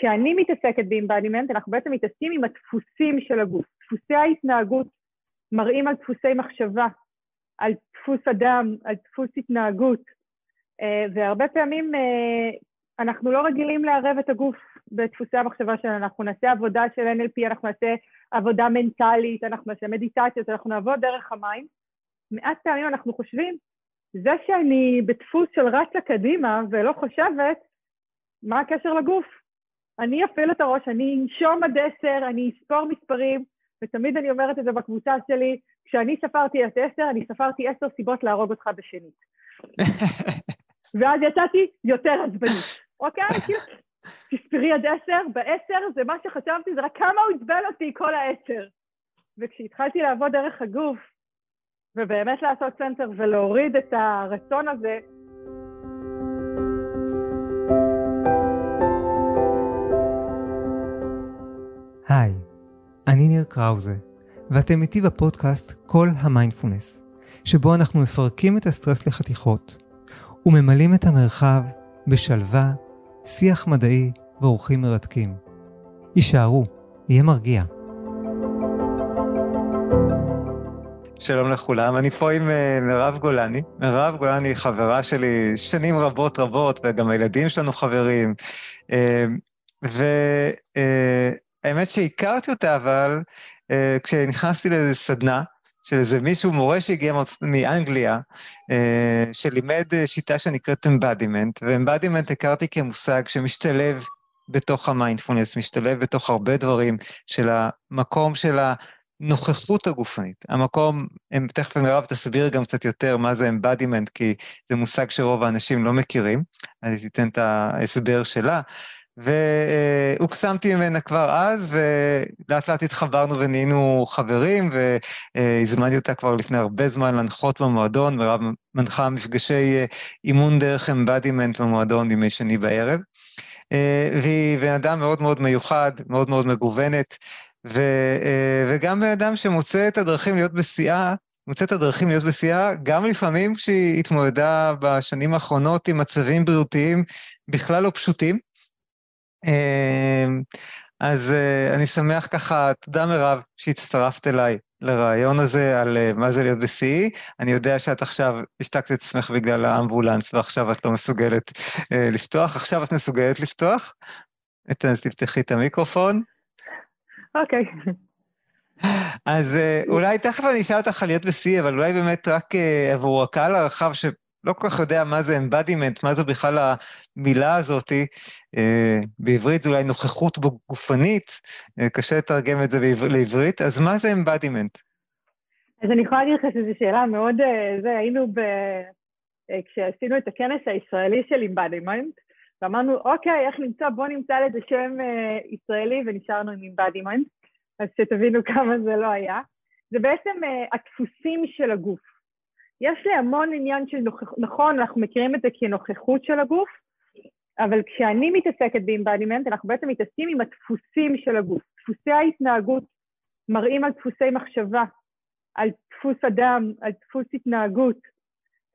כשאני מתעסקת באימבדימנט, אנחנו בעצם מתעסקים עם הדפוסים של הגוף. דפוסי ההתנהגות מראים על דפוסי מחשבה, על דפוס אדם, על דפוס התנהגות, אה, והרבה פעמים אה, אנחנו לא רגילים לערב את הגוף בדפוסי המחשבה שלנו. אנחנו נעשה עבודה של NLP, אנחנו נעשה עבודה מנטלית, אנחנו נעשה מדיטציות, אנחנו נעבוד דרך המים. מעט פעמים אנחנו חושבים, זה שאני בדפוס של רץ לקדימה ולא חושבת, מה הקשר לגוף? אני אפעיל את הראש, אני אנשום עד עשר, אני אספור מספרים, ותמיד אני אומרת את זה בקבוצה שלי, כשאני ספרתי עד עשר, אני ספרתי עשר סיבות להרוג אותך בשנית. ואז יצאתי יותר עצבנית, אוקיי? תספרי עד עשר, בעשר זה מה שחשבתי, זה רק כמה הוא עצבן אותי כל העשר. וכשהתחלתי לעבוד דרך הגוף, ובאמת לעשות center ולהוריד את הרצון הזה, היי, אני ניר קראוזה, ואתם איתי בפודקאסט כל המיינדפולנס, שבו אנחנו מפרקים את הסטרס לחתיכות, וממלאים את המרחב בשלווה, שיח מדעי ואורחים מרתקים. הישארו, יהיה מרגיע. שלום לכולם, אני פה עם uh, מירב גולני. מירב גולני היא חברה שלי שנים רבות רבות, וגם הילדים שלנו חברים. Uh, והאמת uh, שהכרתי אותה, אבל uh, כשנכנסתי לאיזו סדנה, של איזה מישהו, מורה שהגיע מאנגליה, אה, שלימד אה, שיטה שנקראת אמבדימנט, ואמבדימנט הכרתי כמושג שמשתלב בתוך המיינדפולנס, משתלב בתוך הרבה דברים של המקום של הנוכחות הגופנית. המקום, הם, תכף מירב תסביר גם קצת יותר מה זה אמבדימנט, כי זה מושג שרוב האנשים לא מכירים, אז היא תיתן את ההסבר שלה. והוקסמתי ממנה כבר אז, ולאט לאט התחברנו ונהיינו חברים, והזמנתי אותה כבר לפני הרבה זמן להנחות במועדון, מירב מנחה מפגשי אה, אימון דרך אמבדימנט במועדון בימי שני בערב. אה, והיא בן אדם מאוד מאוד מיוחד, מאוד מאוד מגוונת, ו, אה, וגם בן אדם שמוצא את הדרכים להיות בשיאה, מוצא את הדרכים להיות בשיאה, גם לפעמים כשהיא התמודדה בשנים האחרונות עם מצבים בריאותיים בכלל לא פשוטים. אמ, אז אה, אני שמח ככה, תודה מירב שהצטרפת אליי לרעיון הזה על אה, מה זה להיות ב-CE. אני יודע שאת עכשיו השתקת את עצמך בגלל האמבולנס ועכשיו את לא מסוגלת אה, לפתוח. עכשיו את מסוגלת לפתוח? אז תפתחי את המיקרופון. אוקיי. אז אולי תכף אני אשאל אותך על להיות ב-CE, אבל אולי באמת רק עבור הקהל הרחב לא כל כך יודע מה זה embodiment, מה זה בכלל המילה הזאתי. אה, בעברית זה אולי נוכחות גופנית, אה, קשה לתרגם את זה לעברית, אז מה זה embodiment? אז אני יכולה להגיד לך שזו שאלה מאוד, אה, זה, היינו ב... כשעשינו את הכנס הישראלי של embodiment, ואמרנו, אוקיי, איך נמצא, בואו נמצא לזה שם ישראלי, ונשארנו עם embodiment, אז שתבינו כמה זה לא היה. זה בעצם הדפוסים של הגוף. יש לי המון עניין של נוכחות, נכון, אנחנו מכירים את זה כנוכחות של הגוף, אבל כשאני מתעסקת באימבדימנט, אנחנו בעצם מתעסקים עם הדפוסים של הגוף. דפוסי ההתנהגות מראים על דפוסי מחשבה, על דפוס אדם, על דפוס התנהגות,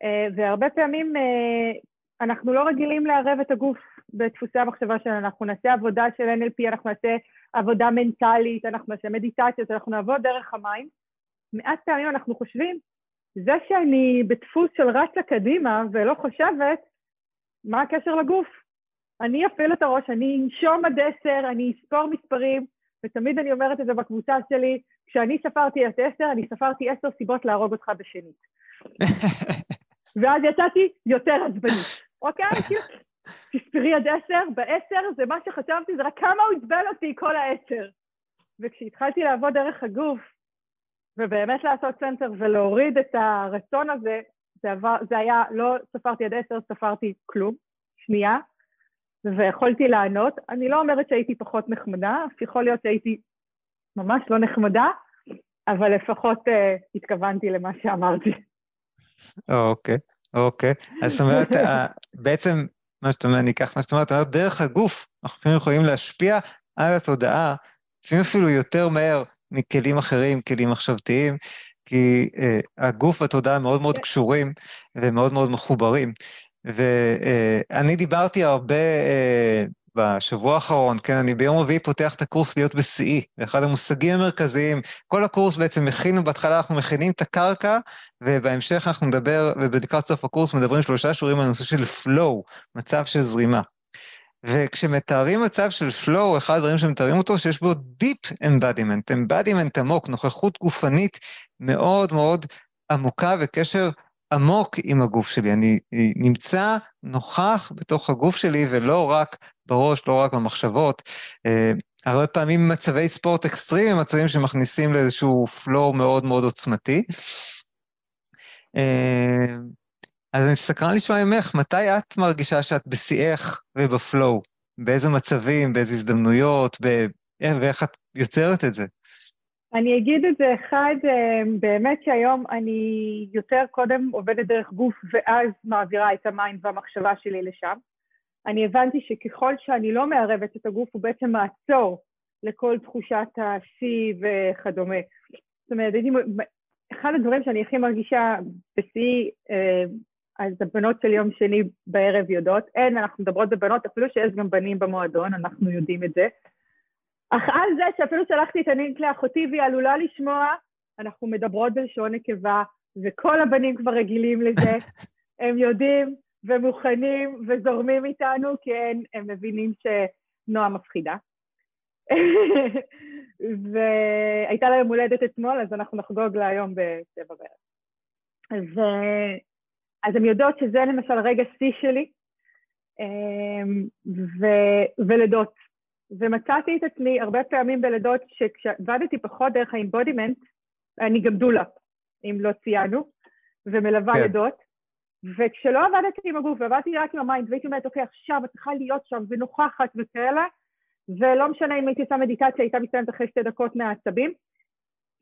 אה, והרבה פעמים אה, אנחנו לא רגילים לערב את הגוף בדפוסי המחשבה שלנו. אנחנו נעשה עבודה של NLP, אנחנו נעשה עבודה מנטלית, אנחנו נעשה מדיטציות, אנחנו נעבוד דרך המים. מעט פעמים אנחנו חושבים, זה שאני בדפוס של רץ לקדימה ולא חושבת, מה הקשר לגוף? אני אפעיל את הראש, אני אנשום עד עשר, אני אספור מספרים, ותמיד אני אומרת את זה בקבוצה שלי, כשאני ספרתי עד עשר, אני ספרתי עשר סיבות להרוג אותך בשנית. ואז יצאתי יותר עצבנית, אוקיי? תספרי עד עשר, בעשר זה מה שחשבתי, זה רק כמה הוא עצבן אותי כל העשר. וכשהתחלתי לעבוד דרך הגוף, ובאמת לעשות center ולהוריד את הרצון הזה, זה, עבר, זה היה, לא ספרתי עד עשר, ספרתי כלום, שנייה, ויכולתי לענות. אני לא אומרת שהייתי פחות נחמדה, אף יכול להיות שהייתי ממש לא נחמדה, אבל לפחות uh, התכוונתי למה שאמרתי. אוקיי, אוקיי. אז זאת אומרת, אה, בעצם, מה שאת אומרת, אני אקח מה שאת אומרת, דרך הגוף, אנחנו יכולים להשפיע על התודעה, לפעמים אפילו יותר מהר מכלים אחרים, כלים מחשבתיים, כי uh, הגוף והתודעה מאוד מאוד קשורים ומאוד מאוד מחוברים. ואני uh, דיברתי הרבה uh, בשבוע האחרון, כן, אני ביום רביעי פותח את הקורס להיות בשיאי, ואחד המושגים המרכזיים, כל הקורס בעצם מכינו, בהתחלה אנחנו מכינים את הקרקע, ובהמשך אנחנו נדבר, ובלקראת סוף הקורס מדברים שלושה שיעורים על נושא של flow, מצב של זרימה. וכשמתארים מצב של flow, אחד הדברים שמתארים אותו, שיש בו deep embodiment, embodiment עמוק, נוכחות גופנית מאוד מאוד עמוקה וקשר עמוק עם הגוף שלי. אני נמצא נוכח בתוך הגוף שלי ולא רק בראש, לא רק במחשבות. אה, הרבה פעמים מצבי ספורט אקסטרים הם מצבים שמכניסים לאיזשהו flow מאוד מאוד עוצמתי. אה, אז אני סקרן לשמוע ממך, מתי את מרגישה שאת בשיאך ובפלואו? באיזה מצבים, באיזה הזדמנויות, ב... ואיך את יוצרת את זה? אני אגיד את זה, אחד, אה, באמת שהיום אני יותר קודם עובדת דרך גוף ואז מעבירה את ה mind והמחשבה שלי לשם. אני הבנתי שככל שאני לא מערבת את הגוף, הוא בעצם מעצור לכל תחושת השיא וכדומה. זאת אומרת, אחד הדברים שאני הכי מרגישה בשיא, אה, אז הבנות של יום שני בערב יודעות, אין, אנחנו מדברות בבנות, אפילו שיש גם בנים במועדון, אנחנו יודעים את זה. אך על זה שאפילו שלחתי את הלינק לאחותי והיא עלולה לשמוע, אנחנו מדברות בלשון נקבה, וכל הבנים כבר רגילים לזה, הם יודעים ומוכנים וזורמים איתנו, כי הם, הם מבינים שנועה מפחידה. והייתה לה יום הולדת אתמול, אז אנחנו נחגוג לה היום בשבע בערב. אז, אז הן יודעות שזה למשל רגע שיא שלי, ו, ולידות. ומצאתי את עצמי הרבה פעמים בלידות שכשעבדתי פחות דרך ה embodiment, אני גם דולה, אם לא ציינו, ומלווה כן. לידות, וכשלא עבדתי עם הגוף ועבדתי רק עם ה mind, והייתי אומרת, אוקיי, עכשיו את צריכה להיות שם ונוכחת וכאלה, ולא משנה אם הייתי עושה מדיטציה, הייתה מסתיימת אחרי שתי דקות מהעצבים,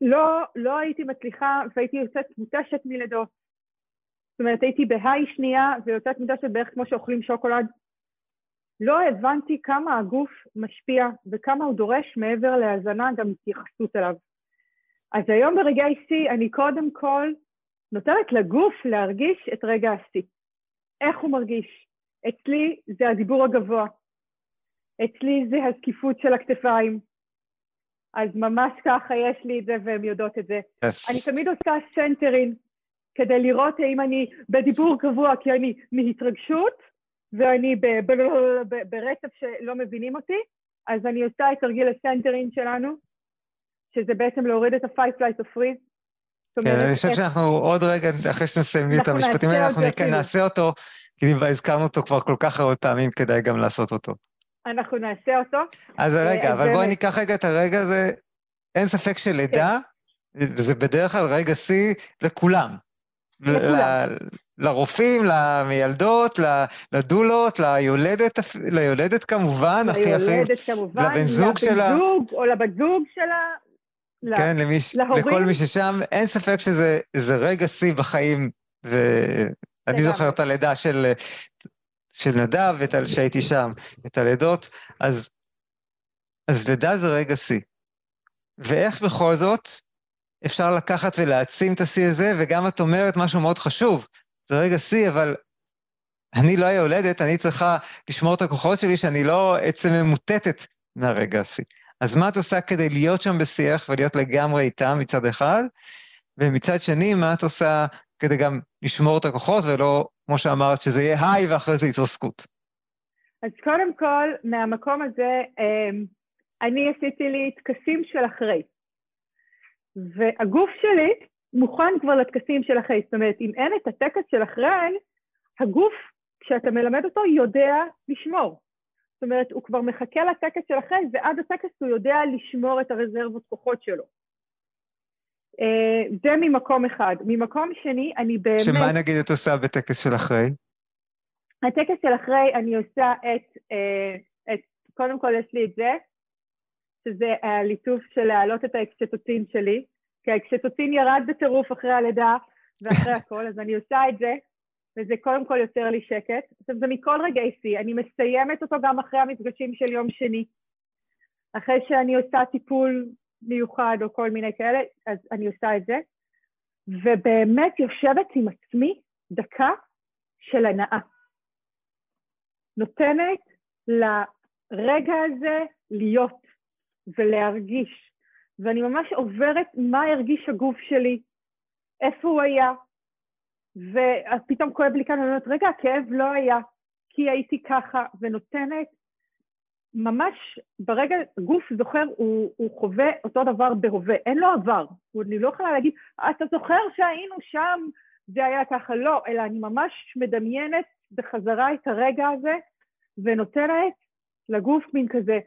לא, לא הייתי מצליחה והייתי יוצאת מותשת מלידות. זאת אומרת, הייתי ב high שנייה ויוצאת מותשת בערך כמו שאוכלים שוקולד לא הבנתי כמה הגוף משפיע וכמה הוא דורש מעבר להאזנה גם התייחסות אליו. אז היום ברגעי שיא אני קודם כל נותנת לגוף להרגיש את רגע השיא. איך הוא מרגיש? אצלי זה הדיבור הגבוה. אצלי זה הזקיפות של הכתפיים. אז ממש ככה יש לי את זה והן יודעות את זה. אני תמיד עושה centering כדי לראות האם אני בדיבור קבוע, כי אני מהתרגשות, ואני ברצף שלא מבינים אותי, אז אני עושה את תרגיל ה centering שלנו, שזה בעצם להוריד את ה-fight flight or freeze. כן, אני חושב שאנחנו עוד רגע, אחרי שנסיים את המשפטים האלה, אנחנו נעשה אותו, כי הזכרנו אותו כבר כל כך הרבה פעמים, כדאי גם לעשות אותו. אנחנו נעשה אותו. אז רגע, אבל בואי ניקח רגע את הרגע הזה, אין ספק שלידה, כן. וזה בדרך כלל רגע שיא לכולם. לרופאים, למיילדות, לדולות, ליולדת, ליולדת כמובן, הכי הכי... ליולדת כמובן, לבן זוג שלה. לבן זוג או לבת זוג שלה. כן, למי, לכל מי ששם, אין ספק שזה רגע שיא בחיים, ואני זוכר את הלידה של, של נדב, שהייתי שם, את הלידות, אז, אז לידה זה רגע שיא. ואיך בכל זאת, אפשר לקחת ולהעצים את השיא הזה, וגם את אומרת משהו מאוד חשוב. זה רגע שיא, אבל אני לא היולדת, אני צריכה לשמור את הכוחות שלי שאני לא עצם ממוטטת מהרגע השיא. אז מה את עושה כדי להיות שם בשיח ולהיות לגמרי איתם מצד אחד, ומצד שני, מה את עושה כדי גם לשמור את הכוחות ולא, כמו שאמרת, שזה יהיה היי ואחרי זה התרסקות? אז קודם כל, מהמקום הזה, אמ, אני עשיתי לי טקסים של אחרי. והגוף שלי מוכן כבר לטקסים של אחרי. זאת אומרת, אם אין את הטקס של אחרי, הגוף, כשאתה מלמד אותו, יודע לשמור. זאת אומרת, הוא כבר מחכה לטקס של אחרי, ועד הטקס הוא יודע לשמור את הרזרבות כוחות שלו. Uh, זה ממקום אחד. ממקום שני, אני באמת... שמה נגיד את עושה בטקס של אחרי? הטקס של אחרי, אני עושה את, uh, את... קודם כל יש לי את זה, שזה הליטוף של להעלות את האוקסיטוצין שלי, כי האוקסיטוצין ירד בטירוף אחרי הלידה ואחרי הכל, אז אני עושה את זה, וזה קודם כל יוצר לי שקט. עכשיו, זה מכל רגעי שיא, אני מסיימת אותו גם אחרי המפגשים של יום שני. אחרי שאני עושה טיפול מיוחד או כל מיני כאלה, אז אני עושה את זה. ובאמת יושבת עם עצמי דקה של הנאה. נותנת הרגע הזה להיות ולהרגיש. ואני ממש עוברת מה הרגיש הגוף שלי, איפה הוא היה, ופתאום כואב לי כאן, ואני אומרת, רגע, הכאב לא היה, כי הייתי ככה, ונותנת ממש ברגע, גוף זוכר, הוא, הוא חווה אותו דבר בהווה, אין לו עבר. אני לא יכולה להגיד, אתה זוכר שהיינו שם, זה היה ככה, לא, אלא אני ממש מדמיינת בחזרה את הרגע הזה, ונותנת לגוף מין כזה,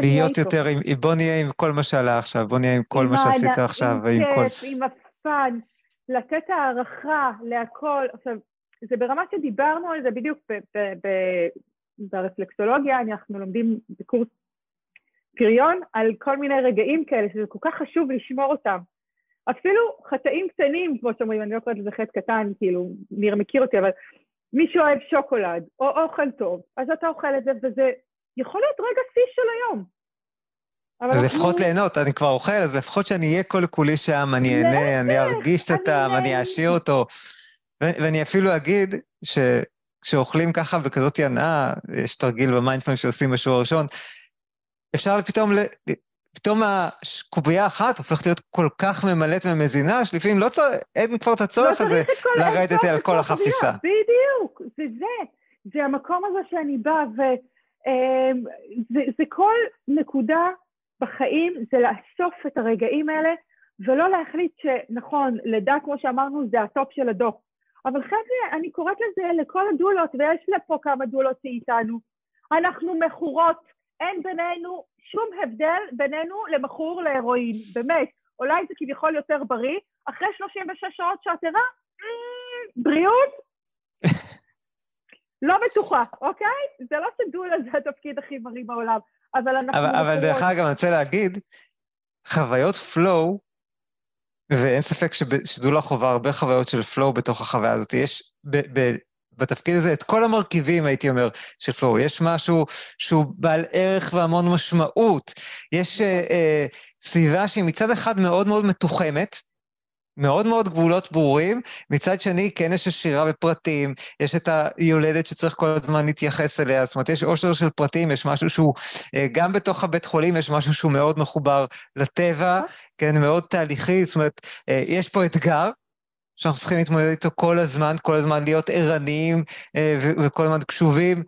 להיות יותר, עם, בוא נהיה עם כל מה שעלה עכשיו, בוא נהיה עם כל מה שעשית עכשיו, עם ועם כל... עם כיף, עם הפאן, לתת הערכה להכל. עכשיו, זה ברמה שדיברנו על זה בדיוק ברפלקסולוגיה, אנחנו לומדים בקורס פריון על כל מיני רגעים כאלה, שזה כל כך חשוב לשמור אותם. אפילו חטאים קטנים, כמו שאומרים, אני לא קוראת לזה חטא קטן, כאילו, ניר מכיר אותי, אבל מי שאוהב שוקולד או אוכל טוב, אז אתה אוכל את זה, וזה יכול להיות רגע שיא של היום. אז לפחות ליהנות, אני כבר אוכל, אז לפחות שאני אהיה כל כולי שם, אני אהנה, אני ארגיש את הטעם, אני אעשיר אותו. ואני אפילו אגיד שכשאוכלים ככה בכזאת הנאה, יש תרגיל במיינדפלם שעושים בשיעור הראשון, אפשר פתאום, פתאום הקובייה האחת הופכת להיות כל כך ממלאת ומזינה, שלפעמים לא צריך, אין כבר את הצורך לא הזה לרדת על כל החפיסה. בדיוק, זה זה. זה המקום הזה שאני באה, וזה זה כל נקודה בחיים זה לאסוף את הרגעים האלה, ולא להחליט שנכון, לידה, כמו שאמרנו, זה ה top של הדוח. אבל חבר'ה, אני קוראת לזה לכל הדולות, ויש לפה כמה דולות שאיתנו. אנחנו מכורות, אין בינינו שום הבדל בינינו למכור להרואין, באמת. אולי זה כביכול יותר בריא, אחרי 36 שעות שאת ערה, בריאות? לא בטוחה, אוקיי? זה לא שדולה זה התפקיד הכי בריא בעולם. אבל אנחנו... אבל, אבל דרך אגב, אני רוצה להגיד, חוויות פלואו, ואין ספק שדולה חווה הרבה חוויות של פלואו בתוך החוויה הזאת. יש ב, ב, בתפקיד הזה את כל המרכיבים, הייתי אומר, של פלואו. יש משהו שהוא בעל ערך והמון משמעות. יש אה, אה, סביבה שהיא מצד אחד מאוד מאוד מתוחמת, מאוד מאוד גבולות ברורים, מצד שני כן יש עשירה בפרטים, יש את היולדת שצריך כל הזמן להתייחס אליה, זאת אומרת יש עושר של פרטים, יש משהו שהוא, אה, גם בתוך הבית חולים יש משהו שהוא מאוד מחובר לטבע, כן, מאוד תהליכי, זאת אומרת, אה, יש פה אתגר, שאנחנו צריכים להתמודד איתו כל הזמן, כל הזמן להיות ערניים אה, וכל הזמן קשובים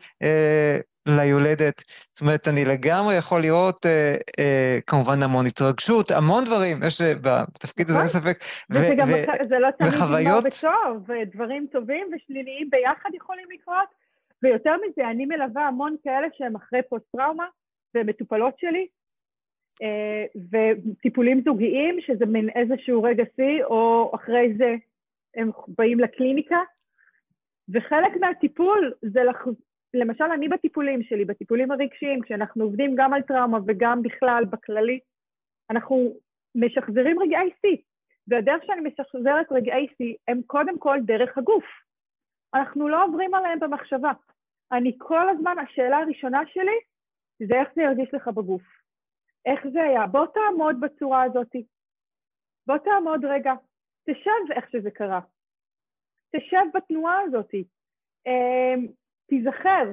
ליולדת. זאת אומרת, אני לגמרי יכול לראות אה, אה, כמובן המון התרגשות, המון דברים, יש אה, בתפקיד הזה אין נכון. ספק. וזה גם, זה לא תמיד נגמר בטוב, ודברים טובים ושליליים ביחד יכולים לקרות, ויותר מזה, אני מלווה המון כאלה שהם אחרי פוסט-טראומה, ומטופלות שלי, אה, וטיפולים זוגיים, שזה מין איזשהו רגע שיא, או אחרי זה הם באים לקליניקה, וחלק מהטיפול זה לח... למשל, אני בטיפולים שלי, בטיפולים הרגשיים, כשאנחנו עובדים גם על טראומה וגם בכלל, בכללי, אנחנו משחזרים רגעי שיא. והדרך שאני משחזרת רגעי שיא הם קודם כל דרך הגוף. אנחנו לא עוברים עליהם במחשבה. אני כל הזמן, השאלה הראשונה שלי זה איך זה ירגיש לך בגוף. איך זה היה? בוא תעמוד בצורה הזאת. בוא תעמוד רגע. תשב איך שזה קרה. תשב בתנועה הזאת. תיזכר.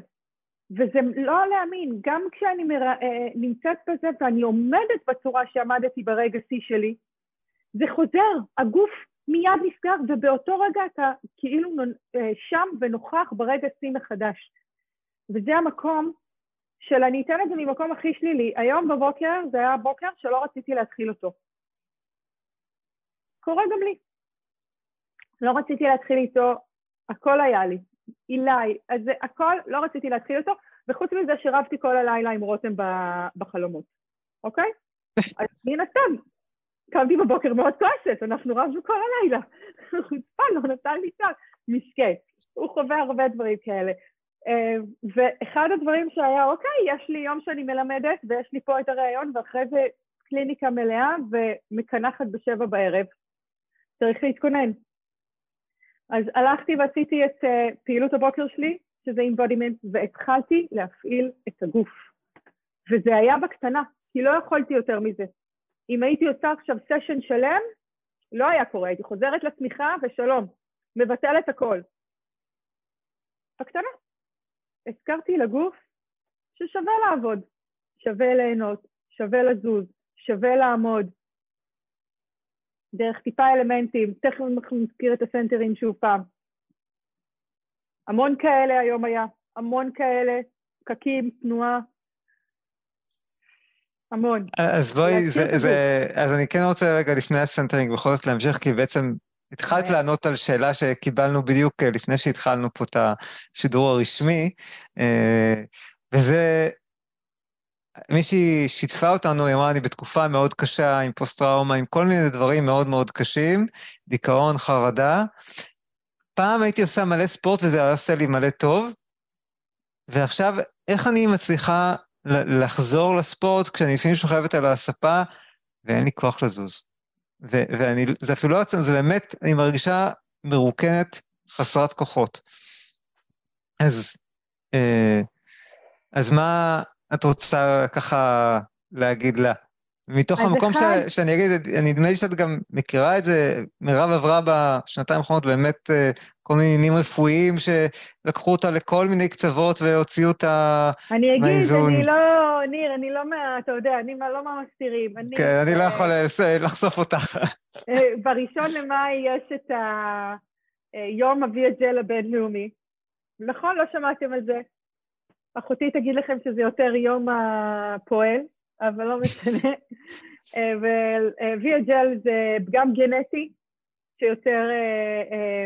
וזה לא להאמין, גם כשאני מר... אה, נמצאת בזה ואני עומדת בצורה שעמדתי ברגע שיא שלי, זה חוזר, הגוף מיד נסגר, ובאותו רגע אתה כאילו אה, שם ונוכח ברגע שיא מחדש. וזה המקום של, אני אתן את זה ממקום הכי שלילי. היום בבוקר, זה היה בוקר שלא רציתי להתחיל אותו. קורה גם לי. לא רציתי להתחיל איתו, הכל היה לי. אילי, אז זה הכל, לא רציתי להתחיל אותו, וחוץ מזה שרבתי כל הלילה עם רותם בחלומות, אוקיי? אז מן הסתם, קמתי בבוקר מאוד כועסת, אנחנו רבנו כל הלילה. חוצפה, לא נתן לי צד, מסכן. הוא חווה הרבה דברים כאלה. אה, ואחד הדברים שהיה, אוקיי, יש לי יום שאני מלמדת, ויש לי פה את הראיון, ואחרי זה קליניקה מלאה ומקנחת בשבע בערב. צריך להתכונן. אז הלכתי ועשיתי את uh, פעילות הבוקר שלי, שזה אימבודימנט, והתחלתי להפעיל את הגוף. וזה היה בקטנה, כי לא יכולתי יותר מזה. אם הייתי עושה עכשיו סשן שלם, לא היה קורה, הייתי חוזרת לצמיחה ושלום, מבטלת הכל. בקטנה. הזכרתי לגוף ששווה לעבוד, שווה ליהנות, שווה לזוז, שווה לעמוד. דרך טיפה אלמנטים, תכף אנחנו נזכיר את הסנטרים שוב פעם. המון כאלה היום היה, המון כאלה, פקקים, תנועה, המון. אז בואי, זה, זה, אז אני כן רוצה רגע לפני ה centering בכל זאת להמשיך, כי בעצם התחלת כן. לענות על שאלה שקיבלנו בדיוק אה, לפני שהתחלנו פה את השידור הרשמי, אה, וזה, מישהי שיתפה אותנו, היא אמרה, אני בתקופה מאוד קשה עם פוסט-טראומה, עם כל מיני דברים מאוד מאוד קשים, דיכאון, חרדה. פעם הייתי עושה מלא ספורט וזה היה עושה לי מלא טוב, ועכשיו, איך אני מצליחה לחזור לספורט כשאני לפעמים שוכבת על הספה ואין לי כוח לזוז. ו- ואני, זה אפילו לא עצמם, זה באמת, אני מרגישה מרוקנת, חסרת כוחות. אז, אה, אז מה את רוצה ככה להגיד לה? מתוך המקום אחד... ש, שאני אגיד, נדמה לי שאת גם מכירה את זה, מירב עברה בשנתיים האחרונות באמת אה, כל מיני עניינים רפואיים שלקחו אותה לכל מיני קצוות והוציאו אותה מהאיזון. אני אגיד, אני לא, ניר, אני לא מה, אתה יודע, אני לא מהמסתירים. כן, אני לא יכול לחשוף אותך. אה, בראשון למאי יש את היום אבי הג'ל הבינלאומי. נכון, לא שמעתם על זה. אחותי תגיד לכם שזה יותר יום הפועל. אבל לא משנה. אה, וויאג'ל זה פגם גנטי שיוצר, אה, אה,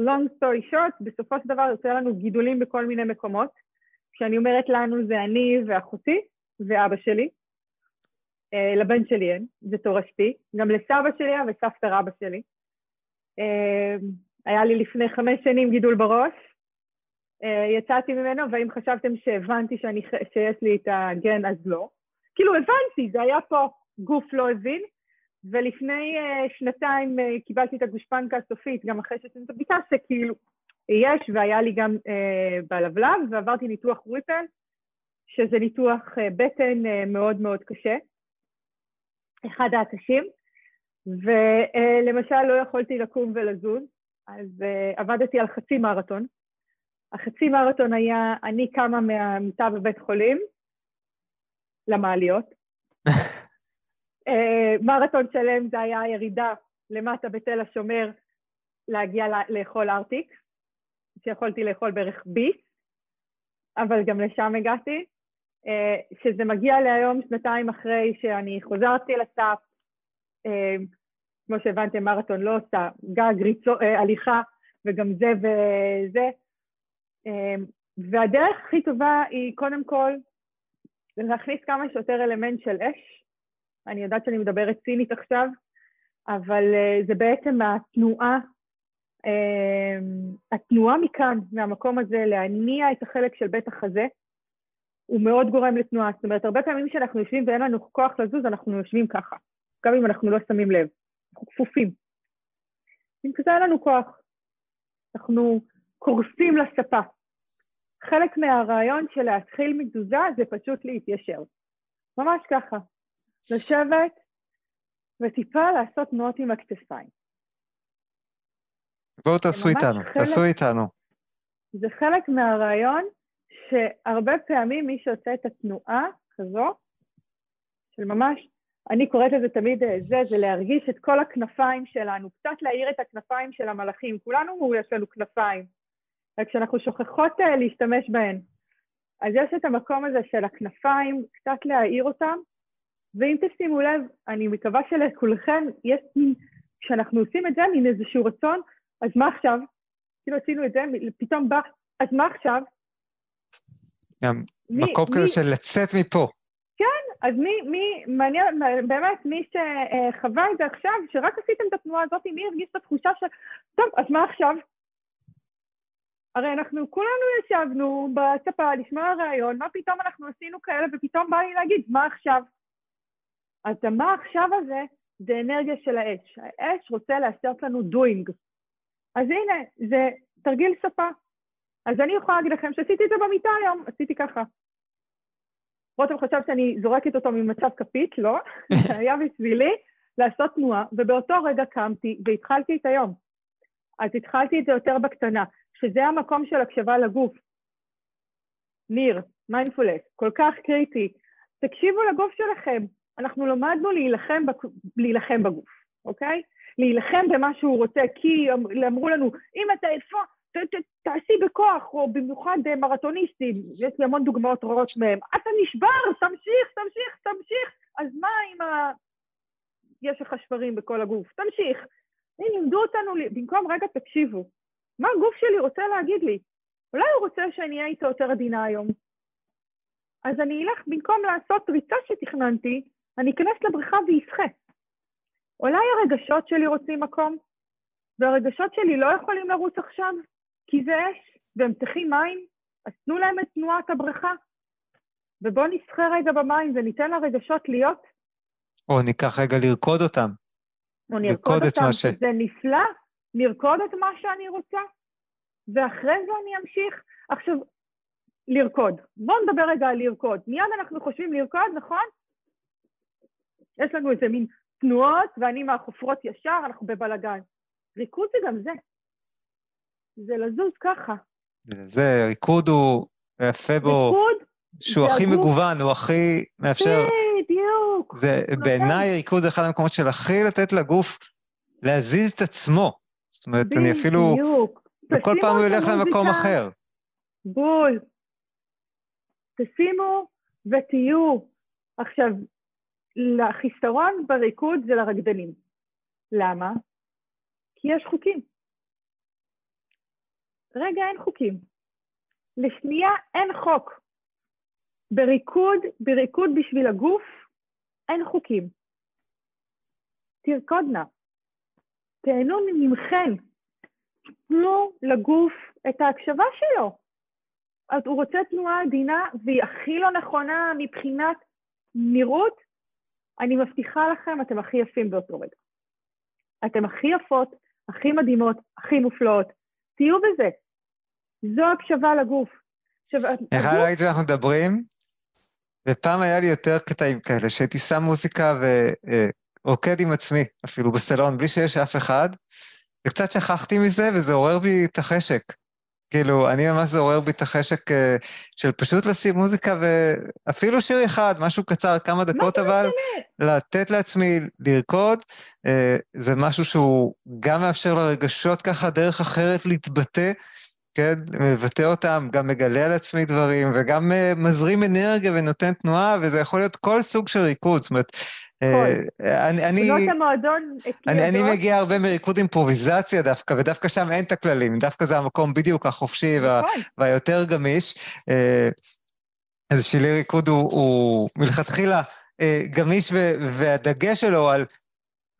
long story short, בסופו של דבר יוצר לנו גידולים בכל מיני מקומות. כשאני אומרת לנו זה אני ואחותי ואבא שלי. לבן שלי אין, זה תורשתי. גם לסבא שלי היה וסבתא רבא שלי. היה לי לפני חמש שנים גידול בראש. יצאתי ממנו, והאם חשבתם שהבנתי שאני, שיש לי את הגן, אז לא. כאילו הבנתי, זה היה פה, גוף לא הבין, ולפני uh, שנתיים uh, קיבלתי את הגושפנקה הסופית, גם אחרי שעשינו את הבדיקה, שכאילו יש, והיה לי גם uh, בלבלב, ועברתי ניתוח ריפל, שזה ניתוח uh, בטן uh, מאוד מאוד קשה, אחד הקשים, ולמשל uh, לא יכולתי לקום ולזוז, אז uh, עבדתי על חצי מרתון. החצי מרתון היה, אני קמה מהמיטה בבית חולים, למעליות. אה, מרתון שלם זה היה ירידה למטה בתל השומר להגיע לאכול ארטיק, שיכולתי לאכול בערך ביס, אבל גם לשם הגעתי. אה, שזה מגיע להיום שנתיים אחרי שאני חוזרתי לסף, אה, כמו שהבנתם, מרתון לא עושה, גג, ריצו, הליכה, וגם זה וזה. והדרך הכי טובה היא קודם כל להכניס כמה שיותר אלמנט של אש. אני יודעת שאני מדברת צינית עכשיו, אבל uh, זה בעצם התנועה, uh, התנועה מכאן, מהמקום הזה, להניע את החלק של בית החזה, הוא מאוד גורם לתנועה. זאת אומרת, הרבה פעמים כשאנחנו יושבים ואין לנו כוח לזוז, אנחנו יושבים ככה, גם אם אנחנו לא שמים לב. אנחנו כפופים. אם כזה אין לנו כוח. אנחנו קורסים לספה. חלק מהרעיון של להתחיל מתזוזה זה פשוט להתיישר. ממש ככה. לשבת וטיפה לעשות תנועות עם הכתפיים. בואו תעשו איתנו, חלק, תעשו איתנו. זה חלק מהרעיון שהרבה פעמים מי שעושה את התנועה כזו, של ממש, אני קוראת לזה תמיד אה, זה, זה להרגיש את כל הכנפיים שלנו, קצת להאיר את הכנפיים של המלאכים. כולנו יש לנו כנפיים. וכשאנחנו שוכחות אה, להשתמש בהן. אז יש את המקום הזה של הכנפיים, קצת להעיר אותם, ואם תשימו לב, אני מקווה שלכולכם יש מין, כשאנחנו עושים את זה, מין איזשהו רצון, אז מה עכשיו? כאילו עשינו את זה, פתאום בא, אז מה עכשיו? גם מי, מקום מי, כזה של לצאת מפה. כן, אז מי, מי, מעניין, באמת, מי שחווה את זה עכשיו, שרק עשיתם את התנועה הזאת, מי הרגיש את התחושה של, טוב, אז מה עכשיו? הרי אנחנו כולנו ישבנו בספה לשמוע ראיון, מה פתאום אנחנו עשינו כאלה, ופתאום בא לי להגיד, מה עכשיו? אז המה עכשיו הזה זה אנרגיה של האש. האש רוצה לעשות לנו doing. אז הנה, זה תרגיל שפה. אז אני יכולה להגיד לכם שעשיתי את זה במיטה היום, עשיתי ככה. רותם חשב שאני זורקת אותו ממצב כפית, לא, זה היה בשבילי לעשות תנועה, ובאותו רגע קמתי והתחלתי את היום. אז התחלתי את זה יותר בקטנה. שזה המקום של הקשבה לגוף. ניר, מיינדפולס, כל כך קריטי. תקשיבו לגוף שלכם. אנחנו למדנו להילחם, להילחם בגוף, אוקיי? להילחם במה שהוא רוצה, כי אמרו לנו, אם אתה עייפה, ת, ת, תעשי בכוח, או במיוחד אה, מרתוניסטים, יש לי המון דוגמאות רעות מהם, אתה נשבר, תמשיך, תמשיך, תמשיך, אז מה אם ה... יש לך שברים בכל הגוף? תמשיך. לימדו אותנו, במקום רגע תקשיבו, מה הגוף שלי רוצה להגיד לי? אולי הוא רוצה שאני אהיה איתו יותר עדינה היום. אז אני אלך, במקום לעשות ריצה שתכננתי, אני אכנס לבריכה ואשחה. אולי הרגשות שלי רוצים מקום, והרגשות שלי לא יכולים לרוץ עכשיו, כי זה אש, והם צריכים מים, אז תנו להם את תנועת הבריכה. ובואו נשחה רגע במים וניתן לרגשות להיות. או ניקח רגע לרקוד אותם. או נרקוד אותם, ש... זה נפלא, נרקוד את מה שאני רוצה, ואחרי זה אני אמשיך. עכשיו, לרקוד. בואו נדבר רגע על לרקוד. מיד אנחנו חושבים לרקוד, נכון? יש לנו איזה מין תנועות, ואני מהחופרות ישר, אנחנו בבלגן. ריקוד זה גם זה. זה לזוז ככה. זה, ריקוד הוא יפה בו. ריקוד שהוא הכי הגוף. מגוון, הוא הכי מאפשר... בדיוק. זה, בעיניי ריקוד זה אחד המקומות של הכי לתת לגוף להזיז את עצמו. זאת אומרת, בדיוק. אני אפילו... בדיוק. וכל פעם הוא ילך למקום אחר. בול. תשימו ותהיו. עכשיו, החיסרון בריקוד זה לרקדנים. למה? כי יש חוקים. רגע, אין חוקים. לשנייה אין חוק. בריקוד, בריקוד בשביל הגוף, אין חוקים. תרקודנה. תהנו ממכן. תנו לגוף את ההקשבה שלו. אז הוא רוצה תנועה עדינה והיא הכי לא נכונה מבחינת נראות, אני מבטיחה לכם, אתם הכי יפים באותו רגע. אתם הכי יפות, הכי מדהימות, הכי מופלאות. תהיו בזה. זו הקשבה לגוף. עכשיו, אני חייב להגיד שאנחנו מדברים, ופעם היה לי יותר קטעים כאלה, שהייתי שם מוזיקה ורוקד עם עצמי, אפילו בסלון, בלי שיש אף אחד, וקצת שכחתי מזה, וזה עורר בי את החשק. כאילו, אני ממש זה עורר בי את החשק אה, של פשוט לשים מוזיקה, ואפילו שיר אחד, משהו קצר, כמה דקות אבל, לתת לעצמי לרקוד, אה, זה משהו שהוא גם מאפשר לרגשות ככה דרך אחרת להתבטא, כן? מבטא אותם, גם מגלה על עצמי דברים, וגם uh, מזרים אנרגיה ונותן תנועה, וזה יכול להיות כל סוג של ריקוד. זאת אומרת, אה, אני, אני, אני, אני מגיע הרבה מריקוד אימפרוביזציה דווקא, ודווקא שם אין את הכללים, דווקא זה המקום בדיוק החופשי וה, נכון. והיותר גמיש. אה, אז בשבילי ריקוד הוא, הוא מלכתחילה גמיש, והדגש שלו על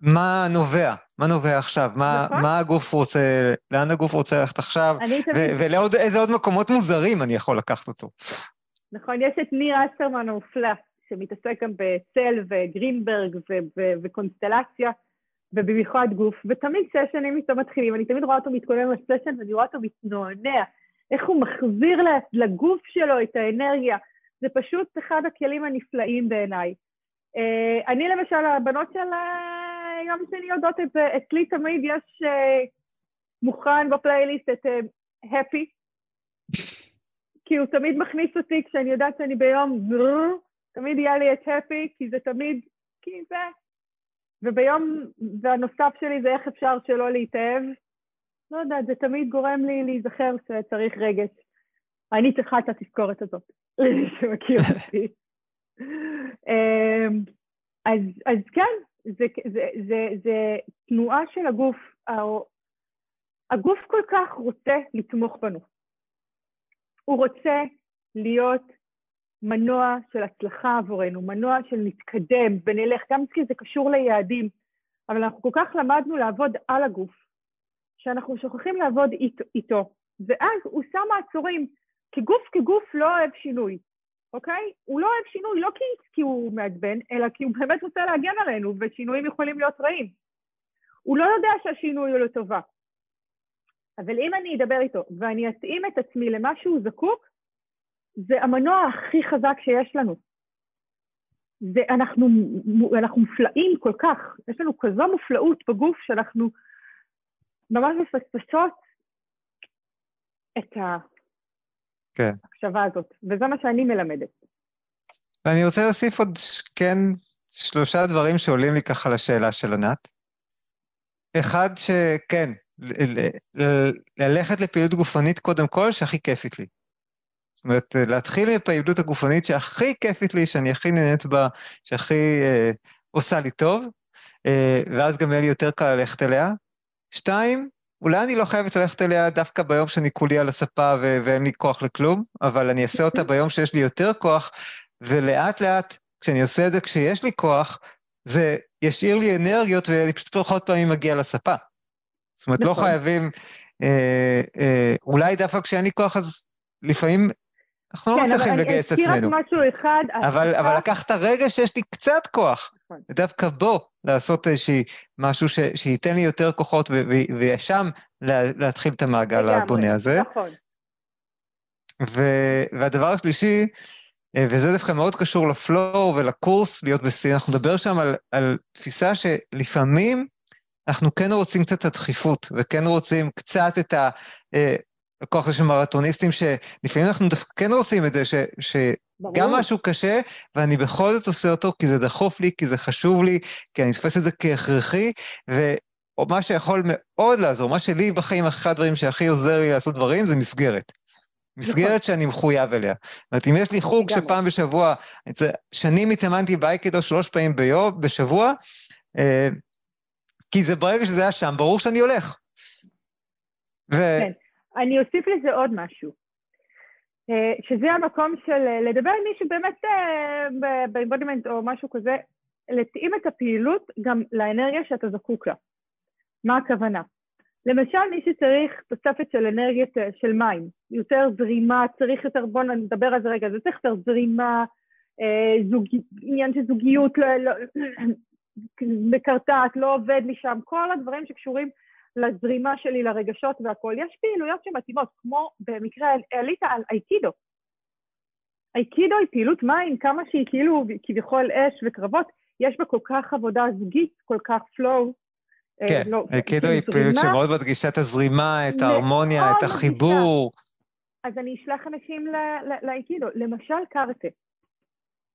מה נובע, מה נובע עכשיו? מה, נכון. מה הגוף רוצה, לאן הגוף רוצה ללכת עכשיו? ואיזה עוד מקומות מוזרים אני יכול לקחת אותו. נכון, יש את ניר אסטרמן המופלא, שמתעסק גם בצל וגרינברג וקונסטלציה, ובמיוחד גוף, ותמיד סשנים איתו מתחילים, אני תמיד רואה אותו מתכונן לסשן ואני רואה אותו מתנוענע, איך הוא מחזיר לגוף שלו את האנרגיה, זה פשוט אחד הכלים הנפלאים בעיניי. אה, אני למשל, הבנות של גם שני יודעות את זה, אצלי תמיד יש uh, מוכן בפלייליסט את uh, Happy, כי הוא תמיד מכניס אותי כשאני יודעת שאני ביום תמיד יהיה לי את Happy, כי זה תמיד, כי זה... וביום, והנוסף שלי זה איך אפשר שלא להתאהב. לא יודעת, זה תמיד גורם לי להיזכר שצריך רגש. אני צריכה את התזכורת הזאת, למי שמכיר אותי. אמ, אז, אז כן, זה, זה, זה, זה תנועה של הגוף. הגוף כל כך רוצה לתמוך בנו. הוא רוצה להיות מנוע של הצלחה עבורנו, מנוע של נתקדם ונלך, גם כי זה קשור ליעדים, אבל אנחנו כל כך למדנו לעבוד על הגוף, שאנחנו שוכחים לעבוד איתו, איתו. ואז הוא שם מעצורים, כי גוף כגוף לא אוהב שינוי. אוקיי? הוא לא אוהב שינוי, לא כי, כי הוא מעצבן, אלא כי הוא באמת רוצה להגן עלינו, ושינויים יכולים להיות רעים. הוא לא יודע שהשינוי הוא לטובה. אבל אם אני אדבר איתו ואני אתאים את עצמי למה שהוא זקוק, זה המנוע הכי חזק שיש לנו. זה, אנחנו, אנחנו מופלאים כל כך, יש לנו כזו מופלאות בגוף שאנחנו ממש מפספסות את, ה, כן. ההקשבה הזאת, וזה מה שאני מלמדת. ואני רוצה להוסיף עוד, כן, שלושה דברים שעולים לי ככה לשאלה של ענת. אחד שכן, ללכת לפעילות גופנית קודם כל, שהכי כיפית לי. זאת אומרת, להתחיל מפעילות הגופנית שהכי כיפית לי, שאני הכי נהנית בה, שהכי אה, עושה לי טוב, אה, ואז גם יהיה לי יותר קל ללכת אליה. שתיים, אולי אני לא חייבת ללכת אליה דווקא ביום שאני כולי על הספה ו- ואין לי כוח לכלום, אבל אני אעשה אותה ביום שיש לי יותר כוח, ולאט לאט, כשאני עושה את זה כשיש לי כוח, זה ישאיר לי אנרגיות ואני פשוט פחות פעמים מגיע לספה. זאת אומרת, לא נכון. לא חייבים... אה, אה, אולי דווקא כשאין לי כוח, אז לפעמים אנחנו לא כן, לא מצליחים לגייס את עצמנו. כן, אבל אני אזכיר רק משהו אחד. אבל, אבל לקחת רגע שיש לי קצת כוח, נכון. ודווקא בו לעשות איזושהי משהו ש, שייתן לי יותר כוחות, ושם לה, להתחיל את המעגל הבונה הזה. נכון. ו, והדבר השלישי, אה, וזה דווקא מאוד קשור לפלואו ולקורס להיות בשיא, אנחנו נדבר שם על, על תפיסה שלפעמים אנחנו כן רוצים קצת את הדחיפות, וכן רוצים קצת את ה... הכוח הזה של מרתוניסטים, שלפעמים אנחנו דווקא כן רוצים את זה, ש, שגם משהו קשה, ואני בכל זאת עושה אותו כי זה דחוף לי, כי זה חשוב לי, כי אני תופס את זה כהכרחי, ומה שיכול מאוד לעזור, מה שלי בחיים, אחד הדברים שהכי עוזר לי לעשות דברים, זה מסגרת. מסגרת נכון. שאני מחויב אליה. זאת אומרת, אם יש לי חוג שפעם בשבוע, שנים התאמנתי באייקדו שלוש פעמים ביום, בשבוע, אה, כי זה ברגע שזה היה שם, ברור שאני הולך. ו... כן. אני אוסיף לזה עוד משהו, אה, שזה המקום של אה, לדבר עם מישהו באמת באימבודימנט או משהו כזה, להתאים את הפעילות גם לאנרגיה שאתה זקוק לה. מה הכוונה? למשל, מי שצריך תוספת של אנרגיית, אה, של מים, יותר זרימה, צריך יותר, בואו נדבר על זה רגע, זה צריך יותר זרימה, זוג, עניין של זוגיות, לא, לא, מקרטעת, לא עובד לי שם, כל הדברים שקשורים לזרימה שלי, לרגשות והכול. יש פעילויות שמתאימות, כמו במקרה עלית על אייקידו. אייקידו היא פעילות מים, כמה שהיא כאילו כביכול אש וקרבות, יש בה כל כך עבודה זוגית, כל כך פלואו. אה, כן, לא, אייקידו היא פעילות שמאוד מדגישה את הזרימה, את ההרמוניה, את החיבור. אז אני אשלח אנשים לאייקידו. למשל קארטה.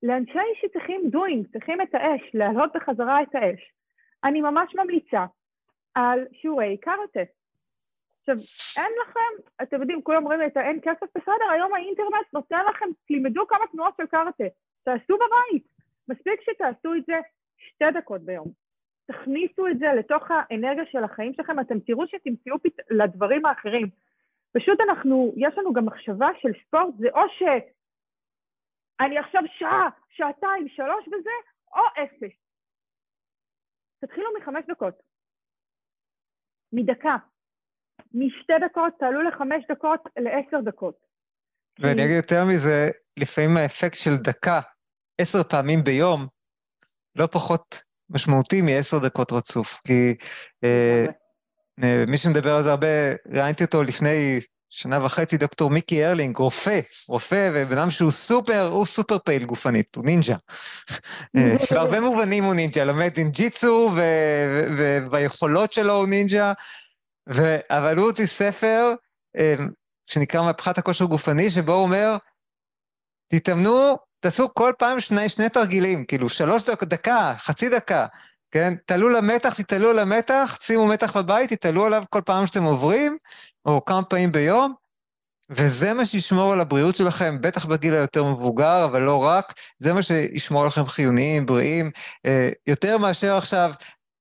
לאנשי שצריכים דוינג, צריכים את האש, להעלות בחזרה את האש. אני ממש ממליצה על שיעורי קארטה. עכשיו, אין לכם, אתם יודעים, כולם אומרים לי, אין כסף, בסדר, היום האינטרנט נותן לכם, תלמדו כמה תנועות של קארטה, תעשו בבית. מספיק שתעשו את זה שתי דקות ביום. תכניסו את זה לתוך האנרגיה של החיים שלכם, אתם תראו שתמצאו פת... לדברים האחרים. פשוט אנחנו, יש לנו גם מחשבה של ספורט, זה או שאני עכשיו שעה, שעתיים, שלוש וזה, או אפס. תתחילו מחמש דקות. מדקה. משתי דקות תעלו לחמש דקות לעשר דקות. ואני אגיד יותר מזה, לפעמים האפקט של דקה, עשר פעמים ביום, לא פחות משמעותי מעשר דקות רצוף. כי אה, אה, מי שמדבר על זה הרבה, ראיינתי אותו לפני שנה וחצי, דוקטור מיקי ארלינג, רופא, רופא, ובן אדם שהוא סופר, הוא סופר פעיל גופנית, הוא נינג'ה. אה, בהרבה מובנים הוא נינג'ה, לומד נינג'יטסו, וביכולות שלו הוא נינג'ה, אבל הוא הוציא ספר אה, שנקרא מהפכת הכושר הגופני, שבו הוא אומר, תתאמנו, תעשו כל פעם שני, שני תרגילים, כאילו שלוש דקות, דקה, חצי דקה, כן? תעלו למתח, תתעלו על המתח, שימו מתח בבית, תתעלו עליו כל פעם שאתם עוברים, או כמה פעמים ביום, וזה מה שישמור על הבריאות שלכם, בטח בגיל היותר מבוגר, אבל לא רק, זה מה שישמור לכם חיוניים, בריאים, אה, יותר מאשר עכשיו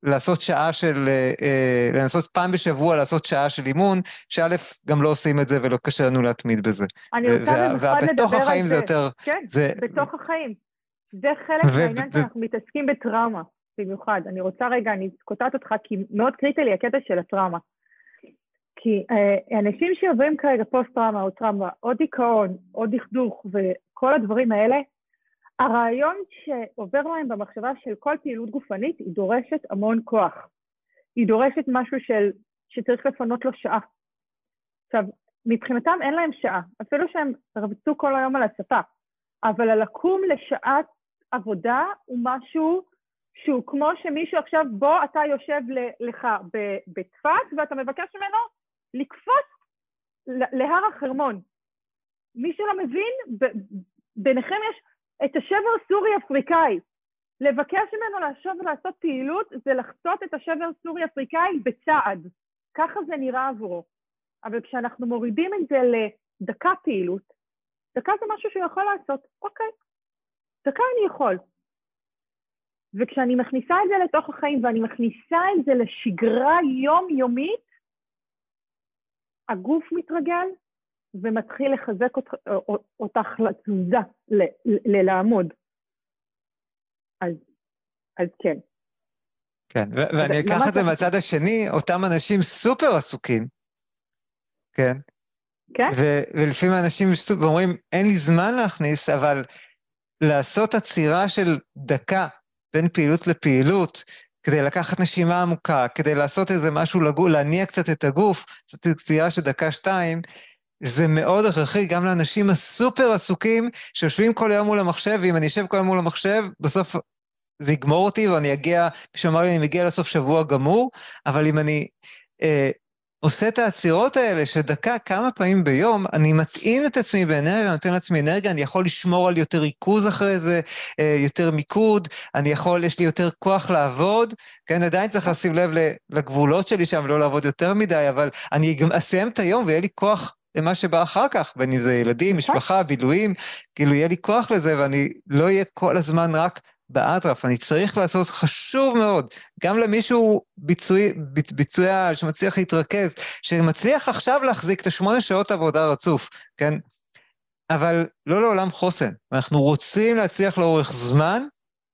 לעשות שעה של, אה, אה, לנסות פעם בשבוע לעשות שעה של אימון, שא', גם לא עושים את זה ולא קשה לנו להתמיד בזה. אני רוצה במיוחד לדבר על זה. החיים זה יותר... כן, זה... בתוך החיים. זה חלק מהעניין שאנחנו מתעסקים בטראומה. במיוחד. אני רוצה רגע, אני קוטעת אותך, כי מאוד קריטי לי הקטע של הטראומה. כי אה, אנשים שעוברים כרגע פוסט-טראומה או טראומה, או דיכאון, או דכדוך וכל הדברים האלה, הרעיון שעובר להם במחשבה של כל פעילות גופנית, היא דורשת המון כוח. היא דורשת משהו של, שצריך לפנות לו שעה. עכשיו, מבחינתם אין להם שעה, אפילו שהם רבצו כל היום על הספה, אבל הלקום לשעת עבודה הוא משהו שהוא כמו שמישהו עכשיו, בוא אתה יושב לך בצפת ואתה מבקש ממנו לקפוץ להר החרמון. מי שלא מבין, ביניכם יש את השבר הסורי-אפריקאי. לבקש ממנו לשוב ולעשות פעילות זה לחצות את השבר הסורי-אפריקאי בצעד. ככה זה נראה עבורו. אבל כשאנחנו מורידים את זה לדקה פעילות, דקה זה משהו שהוא יכול לעשות, אוקיי, דקה אני יכול. וכשאני מכניסה את זה לתוך החיים ואני מכניסה את זה לשגרה יומיומית, הגוף מתרגל ומתחיל לחזק אותך, אותך לתזוזה, ללעמוד. אז, אז כן. כן, ואני אקח את זה מהצד השני, אותם אנשים סופר עסוקים, כן? כן. ולפעמים אנשים אומרים, אין לי זמן להכניס, אבל לעשות עצירה של דקה בין פעילות לפעילות, כדי לקחת נשימה עמוקה, כדי לעשות איזה משהו לגוף, להניע קצת את הגוף, זאת עצירה של דקה-שתיים, זה מאוד הכרחי גם לאנשים הסופר עסוקים שיושבים כל היום מול המחשב, ואם אני אשב כל היום מול המחשב, בסוף זה יגמור אותי ואני אגיע, מי שאמר לי, אני מגיע לסוף שבוע גמור, אבל אם אני אה, עושה את העצירות האלה של דקה כמה פעמים ביום, אני מטעין את עצמי באנרגיה, נותן לעצמי אנרגיה, אני יכול לשמור על יותר ריכוז אחרי זה, אה, יותר מיקוד, אני יכול, יש לי יותר כוח לעבוד, כן, עדיין צריך לשים לב לגבולות שלי שם, לא לעבוד יותר מדי, אבל אני גם אסיים את היום ויהיה לי כוח למה שבא אחר כך, בין אם זה ילדים, נכון. משפחה, בילויים, כאילו יהיה לי כוח לזה ואני לא אהיה כל הזמן רק באטרף, אני צריך לעשות חשוב מאוד, גם למישהו ביצועי, ביצועי שמצליח להתרכז, שמצליח עכשיו להחזיק את השמונה שעות עבודה רצוף, כן? אבל לא לעולם חוסן. אנחנו רוצים להצליח לאורך זמן,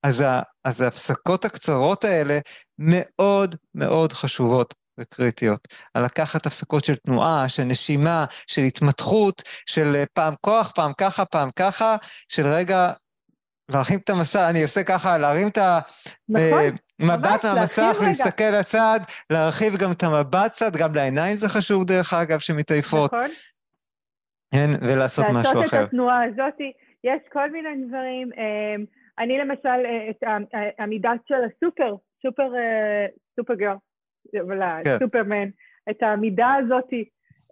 אז, ה, אז ההפסקות הקצרות האלה מאוד מאוד חשובות וקריטיות. על לקחת הפסקות של תנועה, של נשימה, של התמתחות, של פעם כוח, פעם ככה, פעם ככה, של רגע להרים את המסע, אני עושה ככה, להרים את המבט נכון, מהמסך, להסתכל לצד, להרחיב גם את המבט קצת, גם לעיניים זה חשוב דרך אגב, שמתעייפות. נכון. כן, ולעשות משהו אחר. לעשות את התנועה הזאת, יש כל מיני דברים. אמ, אני למשל, אה, את העמידה של הסופר, סופר, אה, סופר גר, כן. סופרמן, את העמידה הזאת,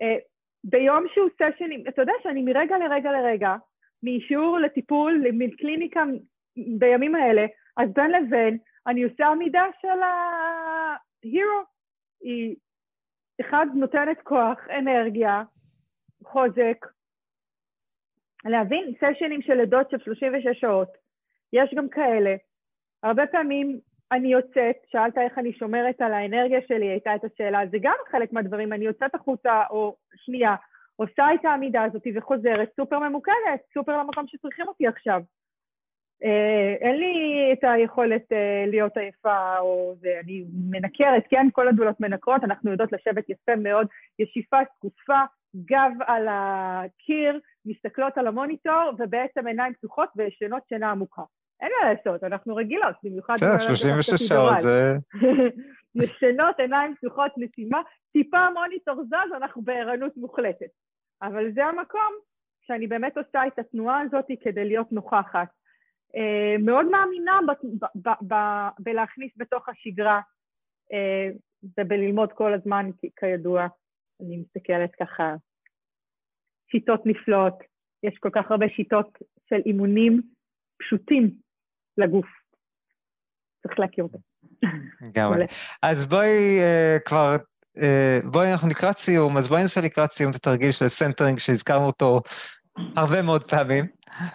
אה, ביום שהוא סשנים, אתה יודע שאני מרגע לרגע לרגע, מאישור לטיפול, מקליניקה בימים האלה, אז בין לבין אני עושה עמידה של ה-hero. היא, אחד, נותנת כוח, אנרגיה, חוזק. להבין, סשנים של לידות של 36 שעות, יש גם כאלה. הרבה פעמים אני יוצאת, שאלת איך אני שומרת על האנרגיה שלי, הייתה את השאלה, זה גם חלק מהדברים, אני יוצאת החוצה, או שנייה, עושה את העמידה הזאת וחוזרת סופר ממוקדת, סופר למקום שצריכים אותי עכשיו. אה, אין לי את היכולת אה, להיות עייפה או זה, אני מנקרת, כן, כל הדולות מנקרות, אנחנו יודעות לשבת יפה מאוד, ישיפה זקופה, גב על הקיר, מסתכלות על המוניטור, ובעצם עיניים פתוחות וישנות שינה עמוקה. אין מה לעשות, אנחנו רגילות, במיוחד... בסדר, 36 שעות זה... ישנות, עיניים פתוחות, נשימה, טיפה המוניטור זז, אנחנו בערנות מוחלטת. אבל זה המקום שאני באמת עושה את התנועה הזאת כדי להיות נוכחת. אה, מאוד מאמינה בלהכניס בתוך השגרה אה, ובללמוד כל הזמן, כידוע, אני מסתכלת ככה, שיטות נפלאות, יש כל כך הרבה שיטות של אימונים פשוטים לגוף. צריך להכיר אותם. גם אז בואי uh, כבר בואי אנחנו לקראת סיום, אז בואי נעשה לקראת סיום את התרגיל של centering שהזכרנו אותו הרבה מאוד פעמים.